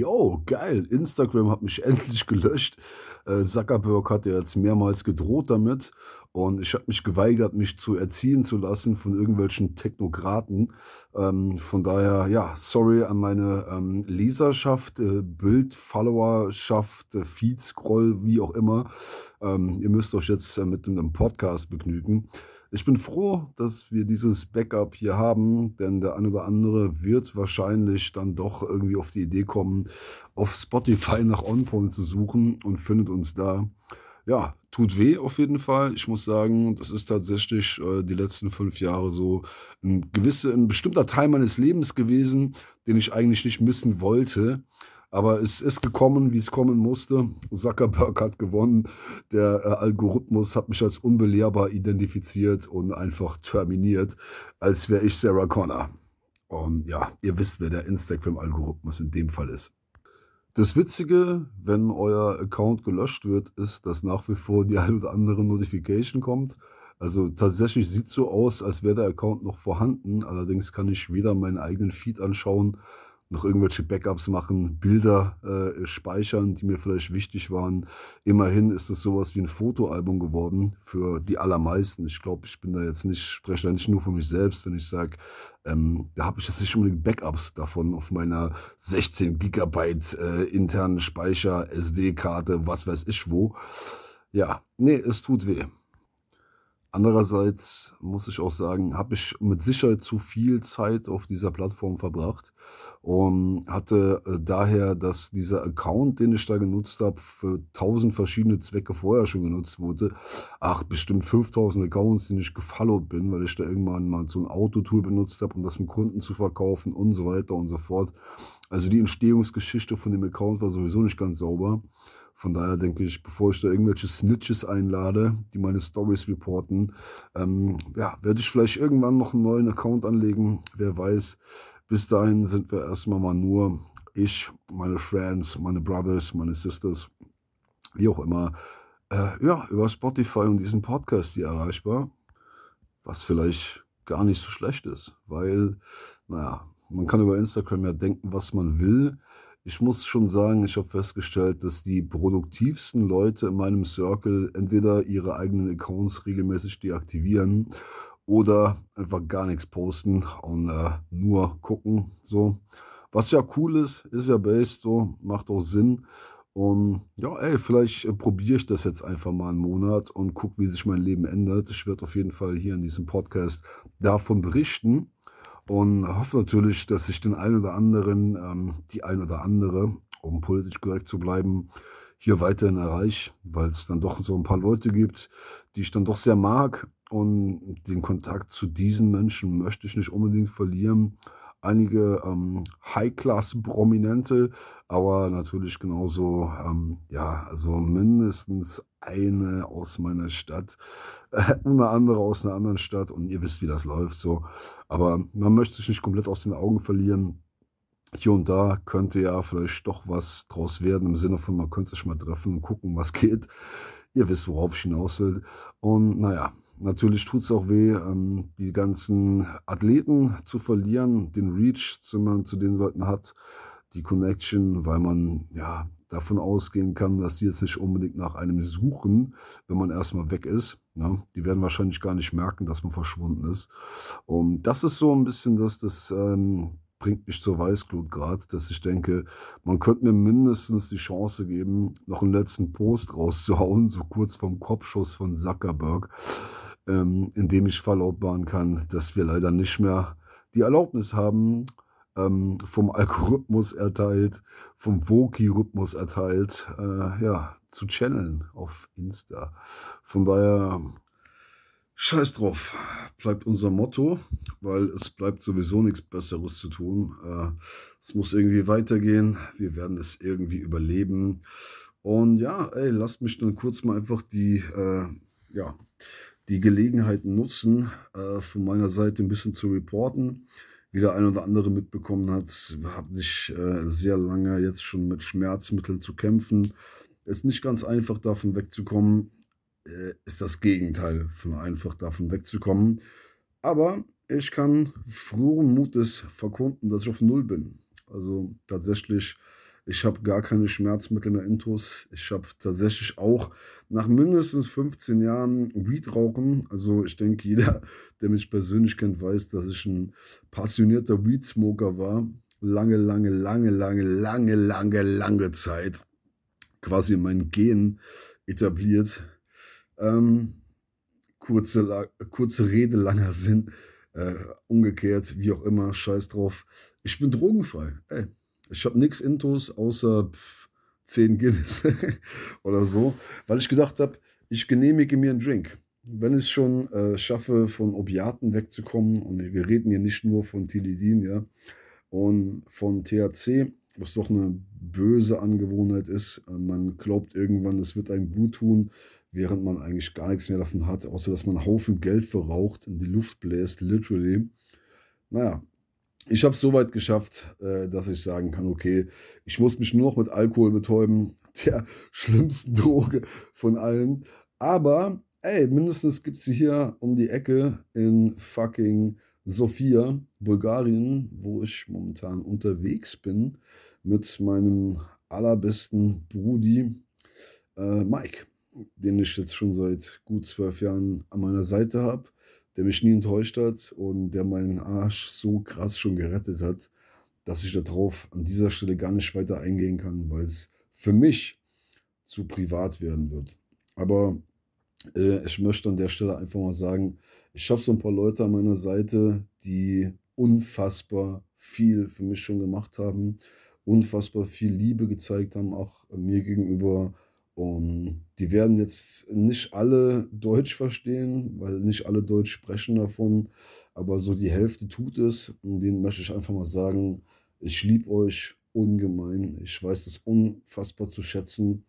yo, geil, Instagram hat mich endlich gelöscht. Äh, Zuckerberg hat ja jetzt mehrmals gedroht damit und ich habe mich geweigert, mich zu erziehen zu lassen von irgendwelchen Technokraten. Ähm, von daher, ja, sorry an meine ähm, Leserschaft, äh, Bild-Followerschaft, äh, Feed-Scroll, wie auch immer. Ähm, ihr müsst euch jetzt äh, mit einem Podcast begnügen. Ich bin froh, dass wir dieses Backup hier haben, denn der ein oder andere wird wahrscheinlich dann doch irgendwie auf die Idee kommen, auf Spotify nach OnPoint zu suchen und findet uns da. Ja, tut weh auf jeden Fall. Ich muss sagen, das ist tatsächlich äh, die letzten fünf Jahre so ein gewisse, ein bestimmter Teil meines Lebens gewesen, den ich eigentlich nicht missen wollte. Aber es ist gekommen, wie es kommen musste. Zuckerberg hat gewonnen. Der äh, Algorithmus hat mich als unbelehrbar identifiziert und einfach terminiert, als wäre ich Sarah Connor. Und ja, ihr wisst, wer der Instagram-Algorithmus in dem Fall ist. Das Witzige, wenn euer Account gelöscht wird, ist, dass nach wie vor die ein oder andere Notification kommt. Also tatsächlich sieht so aus, als wäre der Account noch vorhanden. Allerdings kann ich weder meinen eigenen Feed anschauen, noch irgendwelche Backups machen, Bilder äh, speichern, die mir vielleicht wichtig waren. Immerhin ist es sowas wie ein Fotoalbum geworden für die allermeisten. Ich glaube, ich bin da jetzt nicht, spreche da nicht nur für mich selbst, wenn ich sage, ähm, da habe ich jetzt nicht unbedingt Backups davon auf meiner 16 Gigabyte äh, internen Speicher, SD-Karte, was weiß ich wo. Ja, nee, es tut weh. Andererseits muss ich auch sagen, habe ich mit Sicherheit zu viel Zeit auf dieser Plattform verbracht und hatte äh, daher, dass dieser Account, den ich da genutzt habe, für tausend verschiedene Zwecke vorher schon genutzt wurde. Ach, bestimmt 5000 Accounts, den ich gefollowt bin, weil ich da irgendwann mal so ein Autotool benutzt habe, um das mit Kunden zu verkaufen und so weiter und so fort. Also die Entstehungsgeschichte von dem Account war sowieso nicht ganz sauber. Von daher denke ich, bevor ich da irgendwelche Snitches einlade, die meine Stories reporten, ähm, ja, werde ich vielleicht irgendwann noch einen neuen Account anlegen. Wer weiß. Bis dahin sind wir erstmal mal nur ich, meine Friends, meine Brothers, meine Sisters, wie auch immer, äh, ja, über Spotify und diesen Podcast hier erreichbar. Was vielleicht gar nicht so schlecht ist, weil, naja, man kann über Instagram ja denken, was man will ich muss schon sagen, ich habe festgestellt, dass die produktivsten Leute in meinem Circle entweder ihre eigenen Accounts regelmäßig deaktivieren oder einfach gar nichts posten und äh, nur gucken. So. Was ja cool ist, ist ja based, so, macht auch Sinn. Und ja, ey, vielleicht äh, probiere ich das jetzt einfach mal einen Monat und gucke, wie sich mein Leben ändert. Ich werde auf jeden Fall hier in diesem Podcast davon berichten und hoffe natürlich, dass ich den einen oder anderen, ähm, die ein oder andere, um politisch korrekt zu bleiben, hier weiterhin erreiche, weil es dann doch so ein paar Leute gibt, die ich dann doch sehr mag und den Kontakt zu diesen Menschen möchte ich nicht unbedingt verlieren. Einige ähm, High-Class-Prominente, aber natürlich genauso, ähm, ja, also mindestens eine aus meiner Stadt äh, eine andere aus einer anderen Stadt und ihr wisst, wie das läuft so. Aber man möchte sich nicht komplett aus den Augen verlieren. Hier und da könnte ja vielleicht doch was draus werden im Sinne von, man könnte sich mal treffen und gucken, was geht. Ihr wisst, worauf ich hinaus will. Und naja, natürlich tut es auch weh, ähm, die ganzen Athleten zu verlieren, den Reach, den man zu den Leuten hat, die Connection, weil man ja davon ausgehen kann, dass die jetzt nicht unbedingt nach einem suchen, wenn man erstmal weg ist. Ne? Die werden wahrscheinlich gar nicht merken, dass man verschwunden ist. Und das ist so ein bisschen das, das ähm, bringt mich zur Weißglut gerade, dass ich denke, man könnte mir mindestens die Chance geben, noch einen letzten Post rauszuhauen, so kurz vom Kopfschuss von Zuckerberg, ähm, in dem ich verlautbaren kann, dass wir leider nicht mehr die Erlaubnis haben, ähm, vom Algorithmus erteilt, vom Voki-Rhythmus erteilt, äh, ja, zu channeln auf Insta. Von daher, scheiß drauf, bleibt unser Motto, weil es bleibt sowieso nichts Besseres zu tun. Äh, es muss irgendwie weitergehen, wir werden es irgendwie überleben. Und ja, ey, lasst mich dann kurz mal einfach die, äh, ja, die Gelegenheiten nutzen, äh, von meiner Seite ein bisschen zu reporten wie der ein oder andere mitbekommen hat, habe ich äh, sehr lange jetzt schon mit Schmerzmitteln zu kämpfen. Ist nicht ganz einfach davon wegzukommen, äh, ist das Gegenteil von einfach davon wegzukommen. Aber ich kann frohen Mutes verkunden, dass ich auf Null bin. Also tatsächlich Ich habe gar keine Schmerzmittel mehr intus. Ich habe tatsächlich auch nach mindestens 15 Jahren Weed rauchen. Also ich denke, jeder, der mich persönlich kennt, weiß, dass ich ein passionierter Weed-Smoker war. Lange, lange, lange, lange, lange, lange, lange Zeit. Quasi mein Gen etabliert. Ähm, kurze, kurze Rede, langer Sinn. Äh, umgekehrt, wie auch immer, scheiß drauf. Ich bin drogenfrei. Ey, ich habe nichts Intos außer pff, 10 Guinness oder so, weil ich gedacht habe, ich genehmige mir einen Drink. Wenn ich es schon äh, schaffe, von Opiaten wegzukommen, und wir reden hier nicht nur von Tilidin, ja, und von THC, was doch eine böse Angewohnheit ist. Äh, man glaubt irgendwann, es wird einem gut tun, während man eigentlich gar nichts mehr davon hat, außer dass man einen Haufen Geld verraucht und die Luft bläst, literally. Naja, ich habe es so weit geschafft, äh, dass ich sagen kann, okay, ich muss mich nur noch mit Alkohol betäuben, der schlimmsten Droge von allen. Aber, ey, mindestens gibt es sie hier um die Ecke in fucking Sofia, Bulgarien, wo ich momentan unterwegs bin mit meinem allerbesten Brudi äh, Mike, den ich jetzt schon seit gut zwölf Jahren an meiner Seite habe der mich nie enttäuscht hat und der meinen Arsch so krass schon gerettet hat, dass ich darauf an dieser Stelle gar nicht weiter eingehen kann, weil es für mich zu privat werden wird. Aber äh, ich möchte an der Stelle einfach mal sagen, ich habe so ein paar Leute an meiner Seite, die unfassbar viel für mich schon gemacht haben, unfassbar viel Liebe gezeigt haben, auch mir gegenüber und die werden jetzt nicht alle Deutsch verstehen, weil nicht alle Deutsch sprechen davon, aber so die Hälfte tut es. Und denen möchte ich einfach mal sagen, ich liebe euch ungemein. Ich weiß das unfassbar zu schätzen.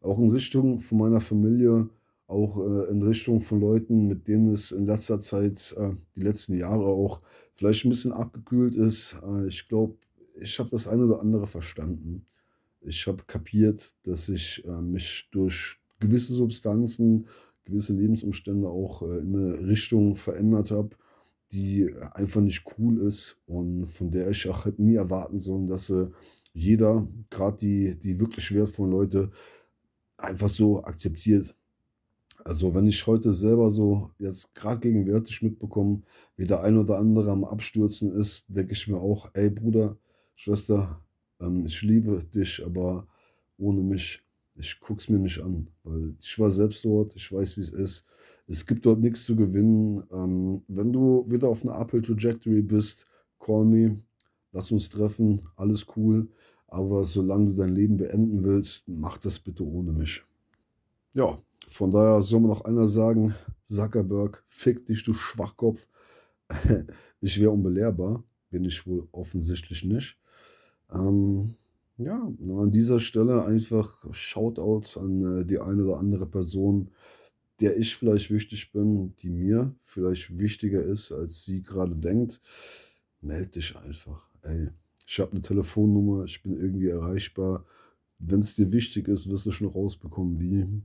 Auch in Richtung von meiner Familie, auch äh, in Richtung von Leuten, mit denen es in letzter Zeit, äh, die letzten Jahre auch vielleicht ein bisschen abgekühlt ist. Äh, ich glaube, ich habe das eine oder andere verstanden. Ich habe kapiert, dass ich äh, mich durch gewisse Substanzen, gewisse Lebensumstände auch äh, in eine Richtung verändert habe, die einfach nicht cool ist und von der ich auch hätte nie erwarten sollen, dass äh, jeder, gerade die, die wirklich wertvollen Leute, einfach so akzeptiert. Also wenn ich heute selber so jetzt gerade gegenwärtig mitbekomme, wie der ein oder andere am Abstürzen ist, denke ich mir auch, ey Bruder, Schwester, ähm, ich liebe dich, aber ohne mich, ich guck's mir nicht an, weil ich war selbst dort, ich weiß, wie es ist. Es gibt dort nichts zu gewinnen. Ähm, wenn du wieder auf einer Uphill Trajectory bist, call me, lass uns treffen, alles cool. Aber solange du dein Leben beenden willst, mach das bitte ohne mich. Ja, von daher soll man noch einer sagen, Zuckerberg, fick dich, du Schwachkopf. ich wäre unbelehrbar, bin ich wohl offensichtlich nicht. Ähm, ja, an dieser Stelle einfach Shoutout an äh, die eine oder andere Person, der ich vielleicht wichtig bin, die mir vielleicht wichtiger ist, als sie gerade denkt. Meld dich einfach. Ey, ich habe eine Telefonnummer, ich bin irgendwie erreichbar. Wenn es dir wichtig ist, wirst du schon rausbekommen, wie.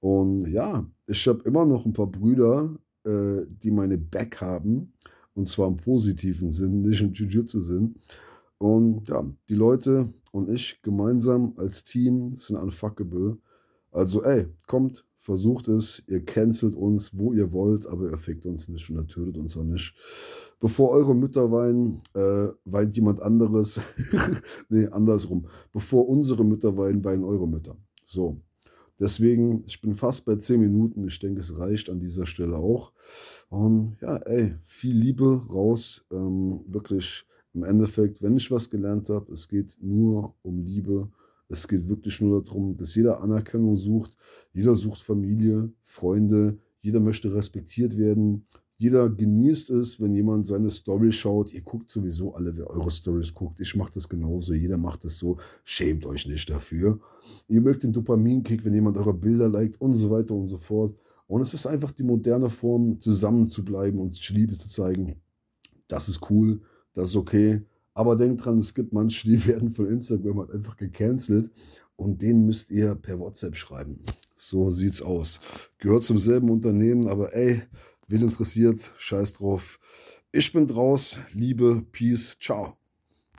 Und ja, ich habe immer noch ein paar Brüder, äh, die meine Back haben. Und zwar im positiven Sinn, nicht im Jiu-Jitsu-Sinn. Und ja, die Leute und ich gemeinsam als Team sind unfuckable. Also ey, kommt, versucht es, ihr cancelt uns, wo ihr wollt, aber ihr fickt uns nicht und ihr tötet uns auch nicht. Bevor eure Mütter weinen, äh, weint jemand anderes. nee, andersrum. Bevor unsere Mütter weinen, weinen eure Mütter. So. Deswegen, ich bin fast bei 10 Minuten. Ich denke, es reicht an dieser Stelle auch. Und ja, ey, viel Liebe raus. Ähm, wirklich im Endeffekt, wenn ich was gelernt habe, es geht nur um Liebe. Es geht wirklich nur darum, dass jeder Anerkennung sucht. Jeder sucht Familie, Freunde. Jeder möchte respektiert werden. Jeder genießt es, wenn jemand seine Story schaut. Ihr guckt sowieso alle, wer eure Stories guckt. Ich mache das genauso. Jeder macht das so. Schämt euch nicht dafür. Ihr mögt den Dopaminkick, wenn jemand eure Bilder liked und so weiter und so fort. Und es ist einfach die moderne Form, zusammen zu bleiben und Liebe zu zeigen. Das ist cool das ist okay. Aber denkt dran, es gibt manche, die werden von Instagram halt einfach gecancelt und denen müsst ihr per WhatsApp schreiben. So sieht's aus. Gehört zum selben Unternehmen, aber ey, wen interessiert, scheiß drauf. Ich bin draus. Liebe, Peace, ciao.